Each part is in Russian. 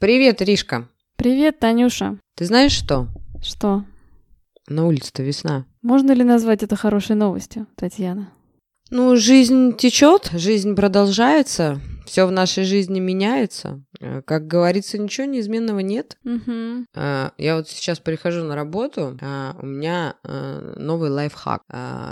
Привет, Ришка. Привет, Танюша. Ты знаешь что? Что? На улице-то весна. Можно ли назвать это хорошей новостью, Татьяна? Ну, жизнь течет, жизнь продолжается, все в нашей жизни меняется. Э, Как говорится, ничего неизменного нет. Угу. Я вот сейчас прихожу на работу, а, у меня э, новый лайфхак.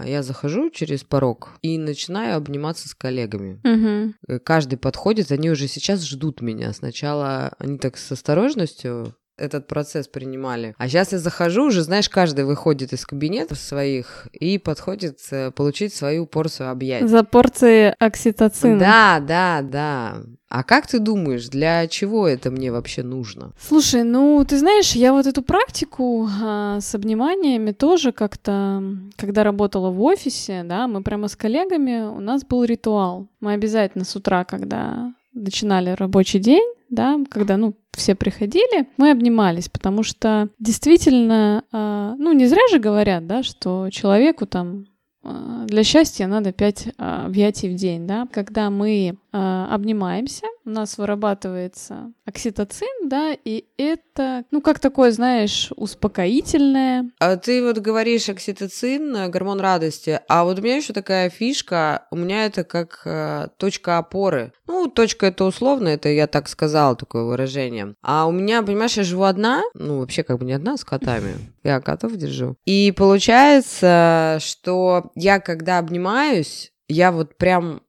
Я захожу через порог и начинаю обниматься с коллегами. Угу. Э, Каждый подходит, они уже сейчас ждут меня. Сначала они так с осторожностью этот процесс принимали. А сейчас я захожу, уже, знаешь, каждый выходит из кабинетов своих и подходит э, получить свою порцию объятий. За порции окситоцина. Да, да, да. А как ты думаешь, для чего это мне вообще нужно? Слушай, ну ты знаешь, я вот эту практику а, с обниманиями тоже как-то, когда работала в офисе, да, мы прямо с коллегами, у нас был ритуал. Мы обязательно с утра, когда начинали рабочий день, да, когда, ну, все приходили, мы обнимались, потому что действительно, а, ну, не зря же говорят, да, что человеку там а, для счастья надо 5 объятий в день, да. Когда мы а, обнимаемся, у нас вырабатывается окситоцин, да, и это, ну, как такое, знаешь, успокоительное. А ты вот говоришь окситоцин, э, гормон радости, а вот у меня еще такая фишка, у меня это как э, точка опоры. Ну, точка это условно, это я так сказала, такое выражение. А у меня, понимаешь, я живу одна, ну, вообще как бы не одна, с котами. Я котов держу. И получается, что я когда обнимаюсь, я вот прям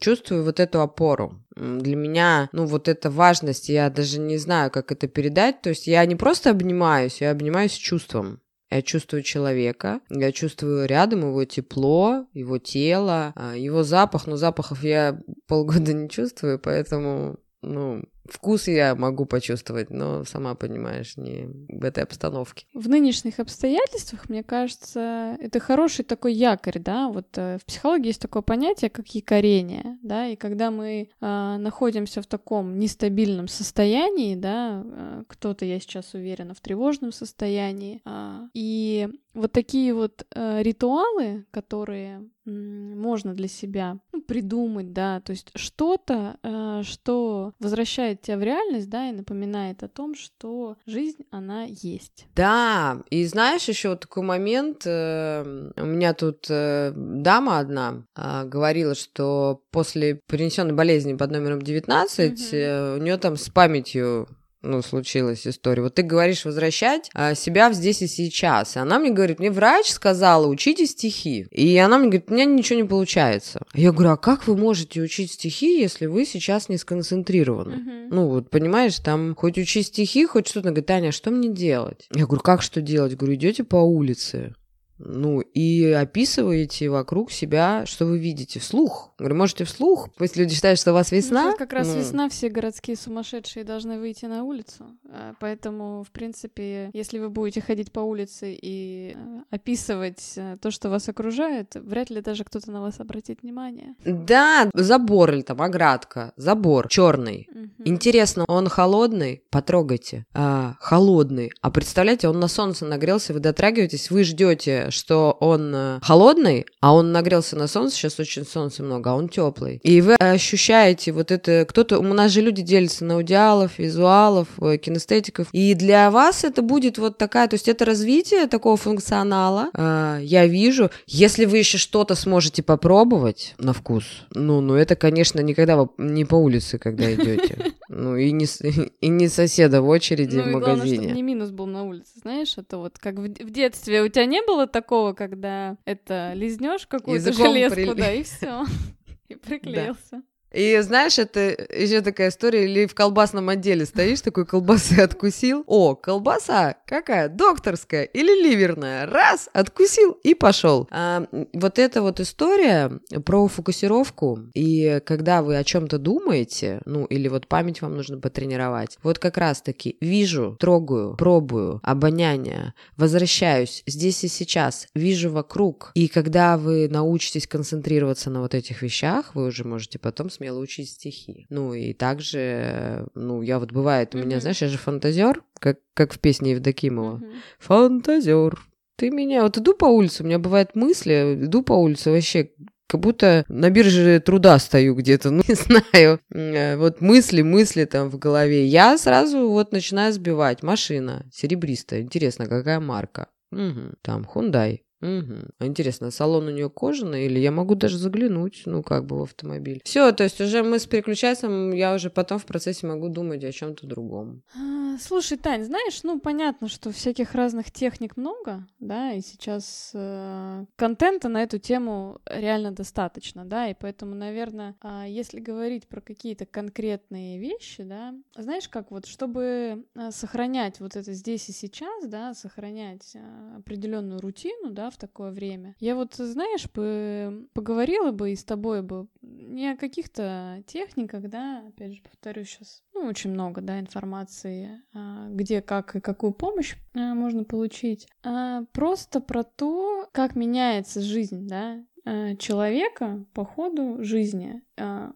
чувствую вот эту опору. Для меня, ну, вот эта важность, я даже не знаю, как это передать. То есть я не просто обнимаюсь, я обнимаюсь чувством. Я чувствую человека, я чувствую рядом его тепло, его тело, а, его запах. Но запахов я полгода не чувствую, поэтому, ну, вкус я могу почувствовать, но сама понимаешь, не в этой обстановке. В нынешних обстоятельствах, мне кажется, это хороший такой якорь, да, вот э, в психологии есть такое понятие, как якорение, да, и когда мы а, находимся в таком нестабильном состоянии, да, а, кто-то, я сейчас уверена, в тревожном состоянии, а, и вот такие вот э, ритуалы, которые можно для себя ну, придумать, да, то есть что-то, э, что возвращает тебя в реальность, да, и напоминает о том, что жизнь, она есть. Да, и знаешь, еще вот такой момент, э, у меня тут э, дама одна а, говорила, что после перенесенной болезни под номером 19 Мгм. э, у нее там с памятью ну, случилась история. Вот ты говоришь возвращать а, себя в здесь и сейчас. И она мне говорит, мне врач сказала, учите стихи. И она мне говорит, у меня ничего не получается. Я говорю, а как вы можете учить стихи, если вы сейчас не сконцентрированы? Ну, вот, понимаешь, там хоть учи стихи, хоть что-то. Она говорит, Таня, а что мне делать? Я говорю, как что делать? Говорю, идете по улице, ну, и описываете вокруг себя, что вы видите вслух. Говорю, можете вслух, пусть люди считают, что у вас Ну, весна. щас как раз ну, весна, все городские сумасшедшие должны выйти на улицу. А, Поэтому, в принципе, если вы будете ходить по улице и э, описывать э, то, что вас окружает, вряд ли даже кто-то на вас обратит внимание. Да, забор или там оградка, забор черный. Мгм. Интересно, он холодный? Потрогайте. А, холодный. А представляете, он на солнце нагрелся, вы дотрагиваетесь, вы ждете, что он э, холодный, а он нагрелся на солнце, сейчас очень солнца много, а он теплый. И вы ощущаете вот это, кто-то, у нас же люди делятся на аудиалов, визуалов, э, кинестетиков, и для вас это будет вот такая, то есть это развитие такого функционала, А, я вижу, если вы еще что-то сможете попробовать на вкус, ну, ну это, конечно, никогда вы не по улице, когда идете. Ну, и не, и не соседа в очереди Ну в и главное, чтобы магазине. не минус был на улице, знаешь, это вот как в, в детстве. У тебя не было такого, когда это лизнешь какую-то железку, прили- да, и все. И приклеился. И знаешь, это еще такая история, или в колбасном отделе стоишь, такой колбасы откусил. О, колбаса какая? Докторская или ливерная? Раз, откусил и пошел. А, вот эта вот история про фокусировку, и когда вы о чем-то думаете, ну, или вот память вам нужно потренировать, вот как раз-таки вижу, трогаю, пробую, обоняние, возвращаюсь здесь и сейчас, вижу вокруг. И когда вы научитесь концентрироваться на вот этих вещах, вы уже можете потом смело учить стихи. Ну и также, э, ну я вот бывает, у меня, знаешь, я же фантазер, как, как в песне Евдокимова. Фантазер. Ты меня... Вот иду по улице, у меня бывают мысли, иду по улице, вообще как будто на бирже труда стою где-то, ну, не знаю. Э, вот мысли, мысли там в голове. Я сразу вот начинаю сбивать. Машина серебристая. Интересно, какая марка? Угу. Там Hyundai. Угу. Интересно, салон у нее кожаный или я могу даже заглянуть, ну, как бы в автомобиль. Все, то есть уже мы с переключателем, я уже потом в процессе могу думать о чем-то другом. А, слушай, Тань, знаешь, ну, понятно, что всяких разных техник много, да, и сейчас э, контента на эту тему реально достаточно, да, и поэтому, наверное, э, если говорить про какие-то конкретные вещи, да, знаешь, как вот, чтобы э, сохранять вот это здесь и сейчас, да, сохранять э, определенную рутину, да, в такое время. Я вот, знаешь, бы поговорила бы и с тобой бы не о каких-то техниках, да, опять же, повторю сейчас, ну, очень много, да, информации, а, где, как и какую помощь а, можно получить, а просто про то, как меняется жизнь, да, а, человека по ходу жизни.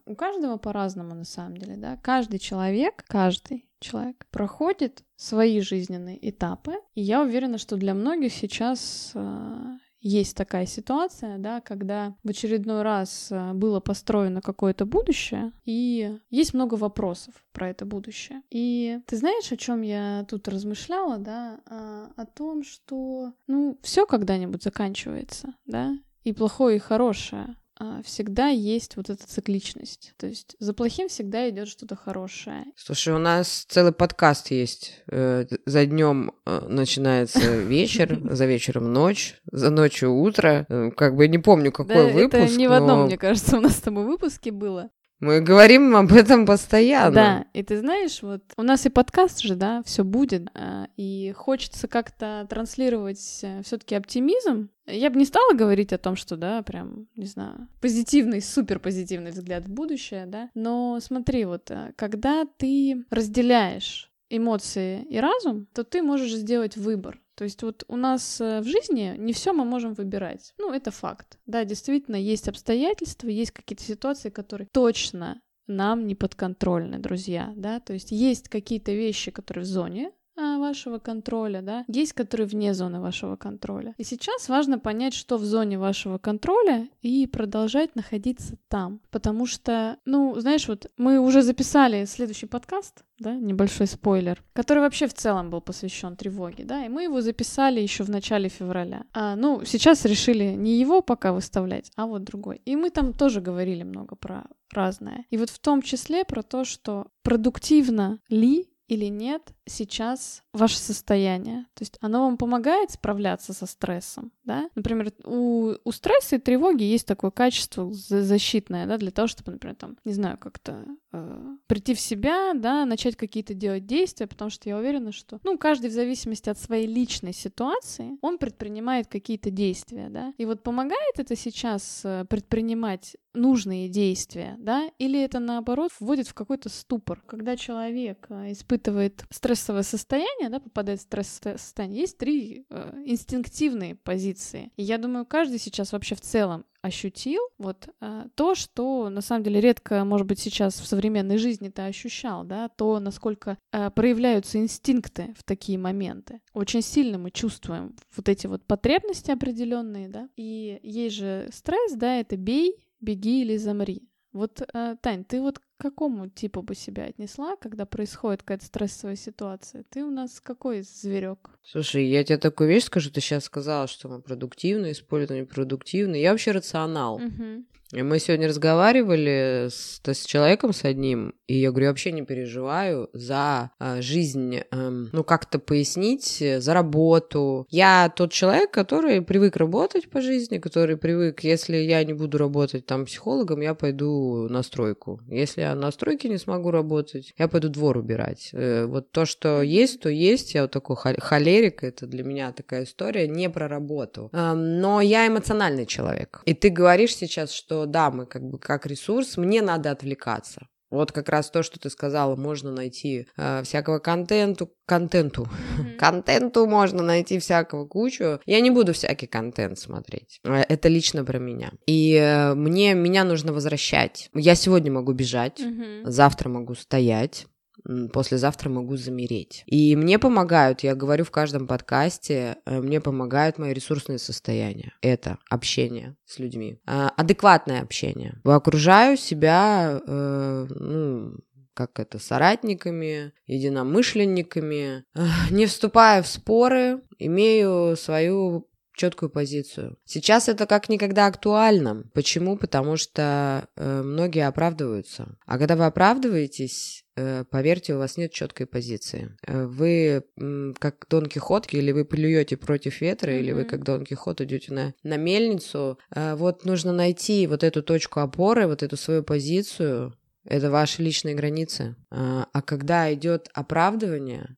У каждого по-разному, на самом деле, да. Каждый человек, каждый человек проходит свои жизненные этапы. И я уверена, что для многих сейчас э, есть такая ситуация, да, когда в очередной раз э, было построено какое-то будущее, и есть много вопросов про это будущее. И ты знаешь, о чем я тут размышляла, да, а, о том, что, ну, все когда-нибудь заканчивается, да, и плохое, и хорошее. А, всегда есть вот эта цикличность. То есть за плохим всегда идет что-то хорошее. Слушай, у нас целый подкаст есть. Э, за днем э, начинается вечер, за вечером ночь, за ночью утро. Э, как бы не помню, какой выпуск. Это не в одном, мне кажется, у нас с тобой выпуске было. Мы говорим об этом постоянно. Да, и ты знаешь, вот у нас и подкаст же, да, все будет, а, и хочется как-то транслировать э, все-таки оптимизм. Я бы не стала говорить о том, что, да, прям, не знаю, позитивный, супер позитивный взгляд в будущее, да, но смотри, вот, э, когда ты разделяешь эмоции и разум, то ты можешь сделать выбор. То есть вот у нас э, в жизни не все мы можем выбирать. Ну, это факт. Да, действительно, есть обстоятельства, есть какие-то ситуации, которые точно нам не подконтрольны, друзья, да, то есть есть какие-то вещи, которые в зоне вашего контроля, да, есть, которые вне зоны вашего контроля. И сейчас важно понять, что в зоне вашего контроля и продолжать находиться там. Потому что, ну, знаешь, вот мы уже записали следующий подкаст, да, небольшой спойлер, который вообще в целом был посвящен тревоге, да, и мы его записали еще в начале февраля. А, ну, сейчас решили не его пока выставлять, а вот другой. И мы там тоже говорили много про разное. И вот в том числе про то, что продуктивно ли или нет сейчас ваше состояние. То есть оно вам помогает справляться со стрессом, да? Например, у, у стресса и тревоги есть такое качество защитное, да, для того, чтобы, например, там, не знаю, как-то прийти в себя, да, начать какие-то делать действия, потому что я уверена, что, ну, каждый в зависимости от своей личной ситуации, он предпринимает какие-то действия, да? И вот помогает это сейчас э, предпринимать нужные действия, да, или это наоборот вводит в какой-то ступор, когда человек э, испытывает стрессовое состояние, да, попадает в стрессовое состояние, есть три э, инстинктивные позиции. И я думаю, каждый сейчас вообще в целом ощутил вот э, то, что на самом деле редко, может быть, сейчас в современной жизни ты ощущал, да, то, насколько э, проявляются инстинкты в такие моменты. Очень сильно мы чувствуем вот эти вот потребности определенные, да, и есть же стресс, да, это бей, беги или замри. Вот, э, Тань, ты вот какому типу бы себя отнесла, когда происходит какая-то стрессовая ситуация? Ты у нас какой зверек? Слушай, я тебе такую вещь скажу, ты сейчас сказала, что мы продуктивны, используем непродуктивны. Я вообще рационал. Угу. Мы сегодня разговаривали с, с человеком с одним, и я говорю, я вообще не переживаю за э, жизнь, э, ну как-то пояснить, э, за работу. Я тот человек, который привык работать по жизни, который привык, если я не буду работать там психологом, я пойду на стройку. Если я на стройке не смогу работать, я пойду двор убирать. Э, вот то, что есть, то есть. Я вот такой холерик, это для меня такая история, не про работу. Э, но я эмоциональный человек. И ты говоришь сейчас, что да, мы как бы как ресурс, мне надо отвлекаться. Вот как раз то, что ты сказала, можно найти э, всякого контенту, контенту, mm-hmm. контенту можно найти всякого кучу. Я не буду всякий контент смотреть. Э, это лично про меня. И э, мне меня нужно возвращать. Я сегодня могу бежать, mm-hmm. завтра могу стоять, послезавтра могу замереть. И мне помогают, я говорю в каждом подкасте, э, мне помогают мои ресурсные состояния. Это общение с людьми. А, адекватное общение. Окружаю себя, э, ну, как это, соратниками, единомышленниками, не вступая в споры, имею свою четкую позицию. Сейчас это как никогда актуально. Почему? Потому что э, многие оправдываются. А когда вы оправдываетесь, поверьте, у вас нет четкой позиции. Э, вы э, как Дон Кихот, или вы плюете против ветра, mm-hmm. или вы как Дон Кихот идете на, на мельницу. Э, вот нужно найти вот эту точку опоры, вот эту свою позицию, это ваши личные границы. А, когда идет оправдывание,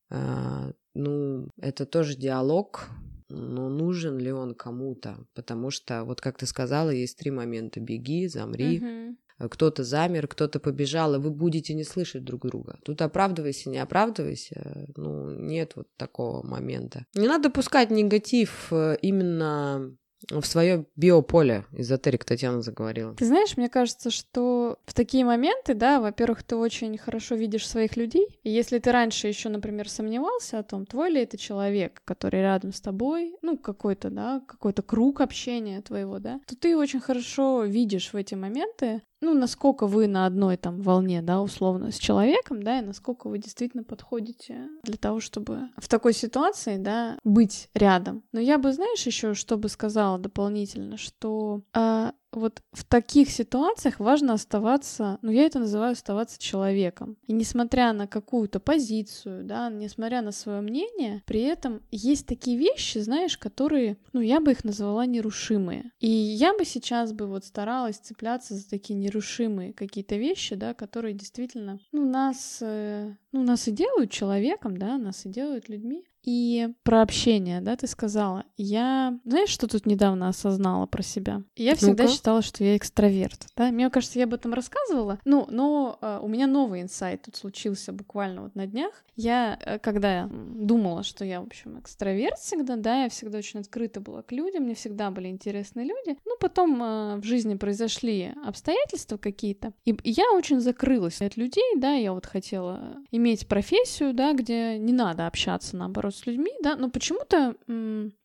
ну, это тоже диалог, но нужен ли он кому-то? Потому что, вот как ты сказала, есть три момента. Беги, замри, угу. Кто-то замер, кто-то побежал, и вы будете не слышать друг друга. Тут оправдывайся, не оправдывайся, ну, нет вот такого момента. Не надо пускать негатив э, именно в свое биополе, эзотерик Татьяна заговорила. Ты знаешь, мне кажется, что в такие моменты, да, во-первых, ты очень хорошо видишь своих людей, и если ты раньше еще, например, сомневался о том, твой ли это человек, который рядом с тобой, ну, какой-то, да, какой-то круг общения твоего, да, то ты очень хорошо видишь в эти моменты, ну, насколько вы на одной там волне, да, условно, с человеком, да, и насколько вы действительно подходите для того, чтобы в такой ситуации, да, быть рядом. Но я бы, знаешь, еще что бы сказала дополнительно, что э, вот в таких ситуациях важно оставаться, ну я это называю оставаться человеком. И несмотря на какую-то позицию, да, несмотря на свое мнение, при этом есть такие вещи, знаешь, которые, ну я бы их назвала нерушимые. И я бы сейчас бы вот старалась цепляться за такие нерушимые какие-то вещи, да, которые действительно, ну нас, э, ну нас и делают человеком, да, нас и делают людьми. И про общение, да, ты сказала. Я, знаешь, что тут недавно осознала про себя? Я всегда ну считала, что я экстраверт, да. Мне кажется, я об этом рассказывала. Ну, но э, у меня новый инсайт тут случился буквально вот на днях. Я, э, когда думала, что я, в общем, экстраверт всегда, да, я всегда очень открыта была к людям, мне всегда были интересны люди. Ну, потом э, в жизни произошли обстоятельства какие-то, и, и я очень закрылась от людей, да, я вот хотела иметь профессию, да, где не надо общаться, наоборот, с людьми, да, но почему-то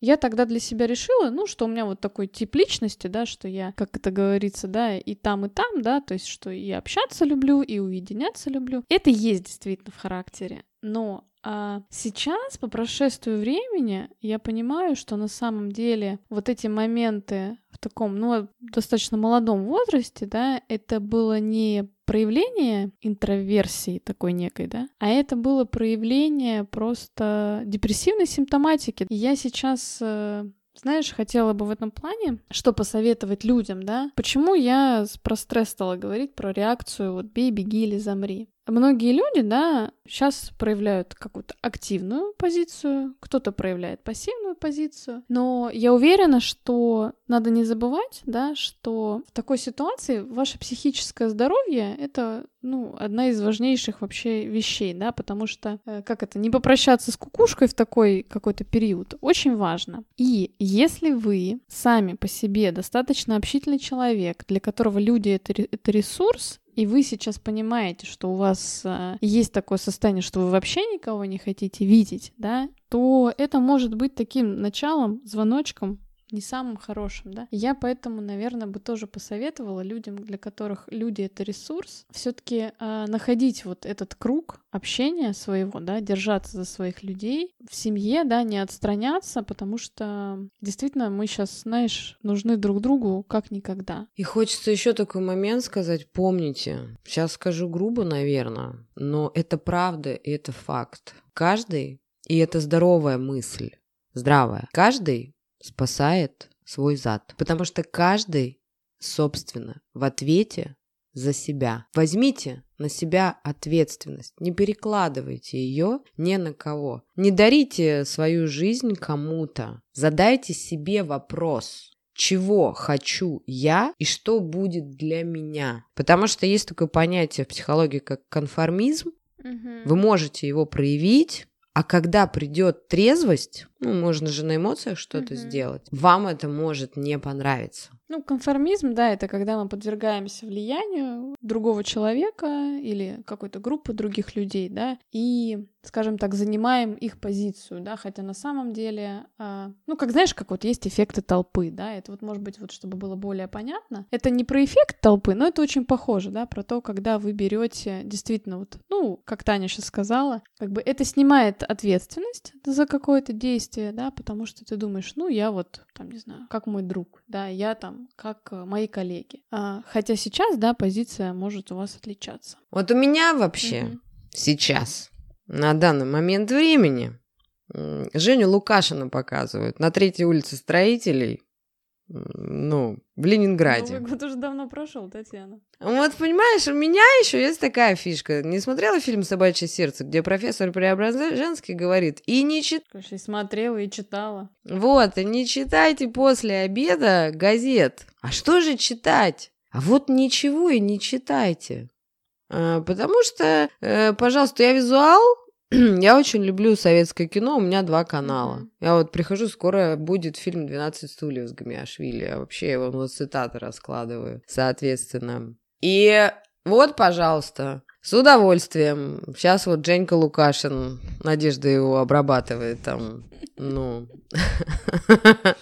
я тогда для себя решила, ну, что у меня вот такой тип личности, да, что я, как это говорится, да, и там, и там, да, то есть, что и общаться люблю, и уединяться люблю. Это есть действительно в характере. Но а сейчас, по прошествию времени, я понимаю, что на самом деле вот эти моменты в таком, ну, достаточно молодом возрасте, да, это было не проявление интроверсии такой некой, да, а это было проявление просто депрессивной симптоматики. я сейчас э, знаешь, хотела бы в этом плане, что посоветовать людям, да? Почему я про стресс стала говорить, про реакцию вот бей, беги или замри? Многие люди, да, сейчас проявляют какую-то активную позицию, кто-то проявляет пассивную позицию, но я уверена, что надо не забывать, да, что в такой ситуации ваше психическое здоровье — это, ну, одна из важнейших вообще вещей, да, потому что, э, как это, не попрощаться с кукушкой в такой какой-то период очень важно. И если вы сами по себе достаточно общительный человек, для которого люди — это, это ресурс, и вы сейчас понимаете, что у вас э, есть такое состояние, что вы вообще никого не хотите видеть, да, то это может быть таким началом, звоночком не самым хорошим, да. Я поэтому, наверное, бы тоже посоветовала людям, для которых люди это ресурс, все-таки э, находить вот этот круг общения своего, да, держаться за своих людей в семье, да, не отстраняться, потому что действительно мы сейчас, знаешь, нужны друг другу как никогда. И хочется еще такой момент сказать, помните, сейчас скажу грубо, наверное, но это правда и это факт. Каждый, и это здоровая мысль, здравая, каждый спасает свой зад. Потому что каждый, собственно, в ответе за себя. Возьмите на себя ответственность, не перекладывайте ее ни на кого. Не дарите свою жизнь кому-то. Задайте себе вопрос, чего хочу я и что будет для меня. Потому что есть такое понятие в психологии, как конформизм. Угу. Вы можете его проявить, а когда придет трезвость, ну, можно же на эмоциях что-то mm-hmm. сделать, вам это может не понравиться. Ну, конформизм, да, это когда мы подвергаемся влиянию другого человека или какой-то группы других людей, да, и, скажем так, занимаем их позицию, да, хотя на самом деле, э, ну, как знаешь, как вот есть эффекты толпы, да, это вот, может быть, вот чтобы было более понятно, это не про эффект толпы, но это очень похоже, да, про то, когда вы берете действительно вот, ну, как Таня сейчас сказала, как бы это снимает ответственность за какое-то действие, да, потому что ты думаешь, ну, я вот, там, не знаю, как мой друг, да, я там как э, мои коллеги. А, хотя сейчас, да, позиция может у вас отличаться. Вот у меня вообще угу. сейчас, на данный момент времени, Женю Лукашина показывают на третьей улице строителей ну, в Ленинграде. Новый год уже давно прошел, Татьяна. Вот, понимаешь, у меня еще есть такая фишка. Не смотрела фильм «Собачье сердце», где профессор Преображенский говорит, и не чит... Конечно, и смотрела, и читала. Вот, и не читайте после обеда газет. А что же читать? А вот ничего и не читайте. А, потому что, э, пожалуйста, я визуал, Я очень люблю советское кино, у меня два канала. Mm-hmm. Я вот прихожу, скоро будет фильм «12 стульев» с Гамиашвили. Я вообще его вот цитаты раскладываю, соответственно. И вот, пожалуйста, с удовольствием. Сейчас вот Женька Лукашин, Надежда его обрабатывает там, ну...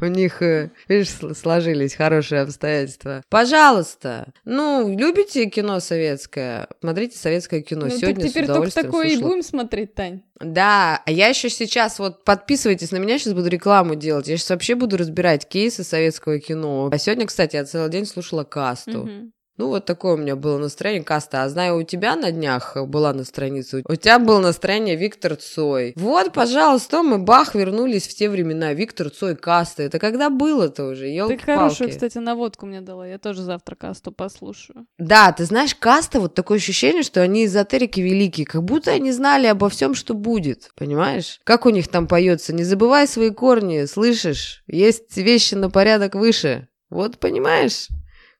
У них, э, видишь, сложились хорошие обстоятельства. Пожалуйста, ну, любите кино советское? Смотрите советское кино. Ну, Сегодня теперь только такое и будем смотреть, Тань. Да, а я еще сейчас, вот подписывайтесь на меня, сейчас буду рекламу делать. Я сейчас вообще буду разбирать кейсы советского кино. А сегодня, кстати, я целый день слушала касту. Угу. Ну, вот такое у меня было настроение каста. А знаю, у тебя на днях была на странице, у тебя было настроение Виктор Цой. Вот, пожалуйста, мы бах, вернулись в те времена. Виктор Цой, каста. Это когда было-то уже, елки Ты хорошую, кстати, наводку мне дала. Я тоже завтра касту послушаю. Да, ты знаешь, каста, вот такое ощущение, что они эзотерики великие. Как будто они знали обо всем, что будет. Понимаешь? Как у них там поется? Не забывай свои корни, слышишь? Есть вещи на порядок выше. Вот понимаешь?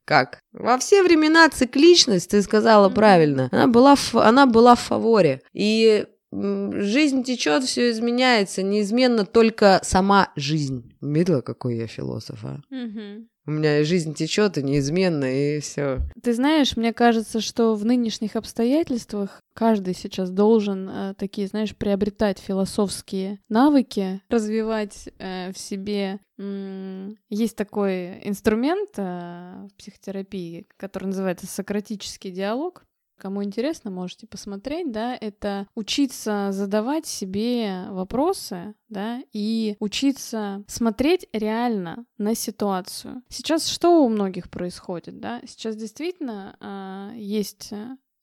Как? Во все времена цикличность, ты сказала правильно, она была в, она была в фаворе. И жизнь течет, все изменяется, неизменно только сама жизнь. Видела, какой я философ, а? Угу. У меня жизнь течет и неизменно, и все. Ты знаешь, мне кажется, что в нынешних обстоятельствах каждый сейчас должен э, такие, знаешь, приобретать философские навыки, развивать э, в себе. М- есть такой инструмент э, в психотерапии, который называется сократический диалог. Кому интересно, можете посмотреть, да, это учиться задавать себе вопросы, да, и учиться смотреть реально на ситуацию. Сейчас что у многих происходит, да? Сейчас действительно э, есть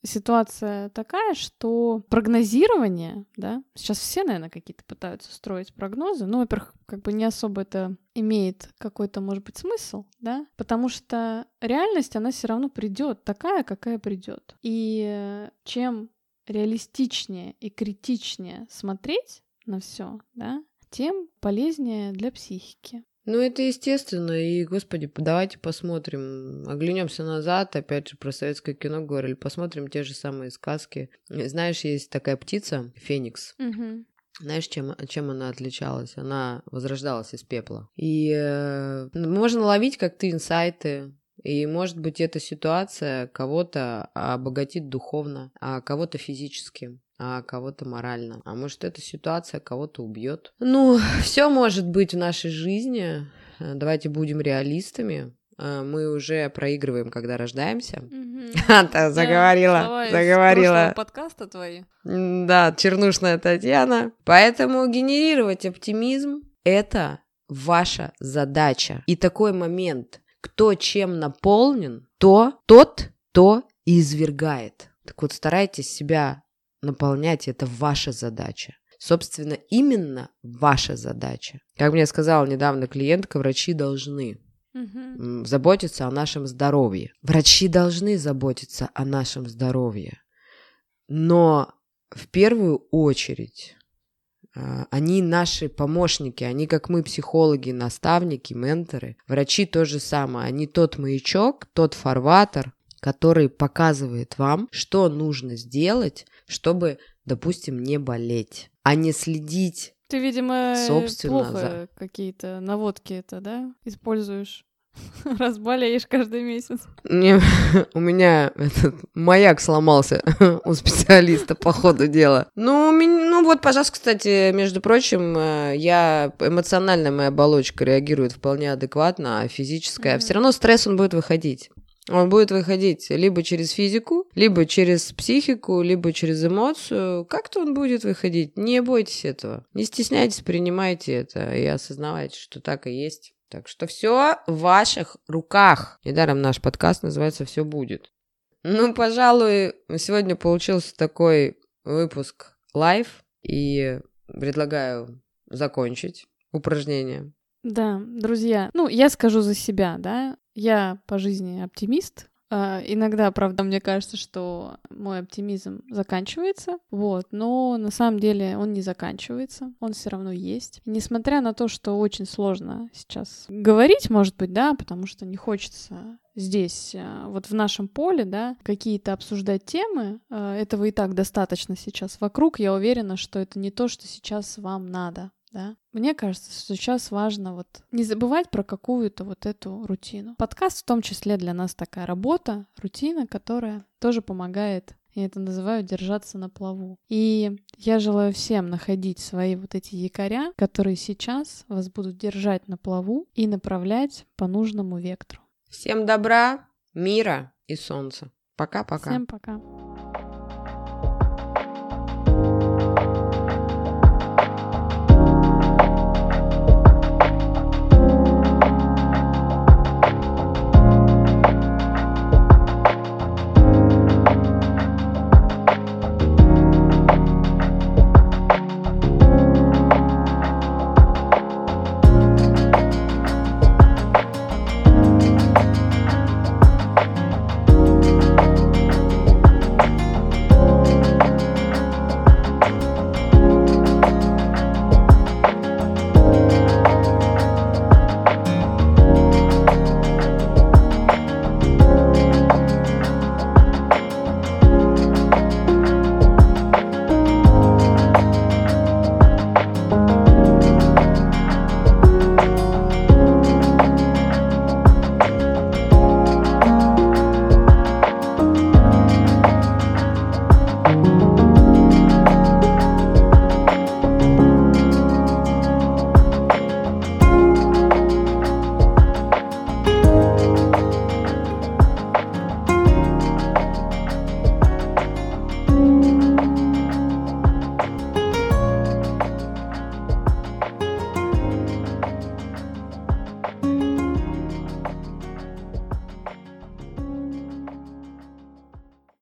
ситуация такая, что прогнозирование, да, сейчас все, наверное, какие-то пытаются строить прогнозы, ну, во-первых, как бы не особо это имеет какой-то, может быть, смысл, да, потому что реальность, она все равно придет такая, какая придет. И чем реалистичнее и критичнее смотреть на все, да, тем полезнее для психики. Ну, это естественно, и, господи, давайте посмотрим, оглянемся назад, опять же, про советское кино говорили, посмотрим те же самые сказки. Знаешь, есть такая птица, феникс, угу. Знаешь, чем, чем она отличалась? Она возрождалась из пепла. И э, можно ловить как-то инсайты, и, может быть, эта ситуация кого-то обогатит духовно, а кого-то физически а кого-то морально. А может, эта ситуация кого-то убьет. Ну, все может быть в нашей жизни. Давайте будем реалистами. Э, мы уже проигрываем, когда рождаемся. Mm-hmm. заговорила, заговорила. подкаста твои. Да, чернушная Татьяна. Поэтому генерировать оптимизм – это ваша задача. И такой момент, кто чем наполнен, то тот, то и извергает. Так вот, старайтесь себя наполнять, это ваша задача. Собственно, именно ваша задача. Как мне сказала недавно клиентка, врачи должны угу. заботиться о нашем здоровье. Врачи должны заботиться о нашем здоровье. Но в первую очередь а, они наши помощники, они как мы психологи, наставники, менторы. Врачи то же самое, они тот маячок, тот фарватер, который показывает вам, что нужно сделать, чтобы, допустим, не болеть, а не следить ты, видимо, собственно, плохо за... какие-то наводки это, да, используешь? Разболеешь каждый месяц. Не, у меня этот маяк сломался у специалиста по ходу дела. Ну, ну вот, пожалуйста, кстати, между прочим, э, я эмоциональная моя оболочка реагирует вполне адекватно, а физическая, mm-hmm. все равно стресс он будет выходить. Он будет выходить либо через физику, либо через психику, либо через эмоцию. Как-то он будет выходить. Не бойтесь этого. Не стесняйтесь, принимайте это и осознавайте, что так и есть. Так что все в ваших руках. Недаром наш подкаст называется «Все будет». Ну, пожалуй, сегодня получился такой выпуск live, и предлагаю закончить упражнение. Да, друзья, ну, я скажу за себя, да, я по жизни оптимист, Uh, иногда, правда, мне кажется, что мой оптимизм заканчивается, вот, но на самом деле он не заканчивается, он все равно есть. Несмотря на то, что очень сложно сейчас говорить, может быть, да, потому что не хочется здесь, а, вот в нашем поле, да, какие-то обсуждать темы, а, этого и так достаточно сейчас вокруг, я уверена, что это не то, что сейчас вам надо да. Мне кажется, что сейчас важно вот не забывать про какую-то вот эту рутину. Подкаст в том числе для нас такая работа, рутина, которая тоже помогает я это называю держаться на плаву. И я желаю всем находить свои вот эти якоря, которые сейчас вас будут держать на плаву и направлять по нужному вектору. Всем добра, мира и солнца. Пока-пока. Всем пока.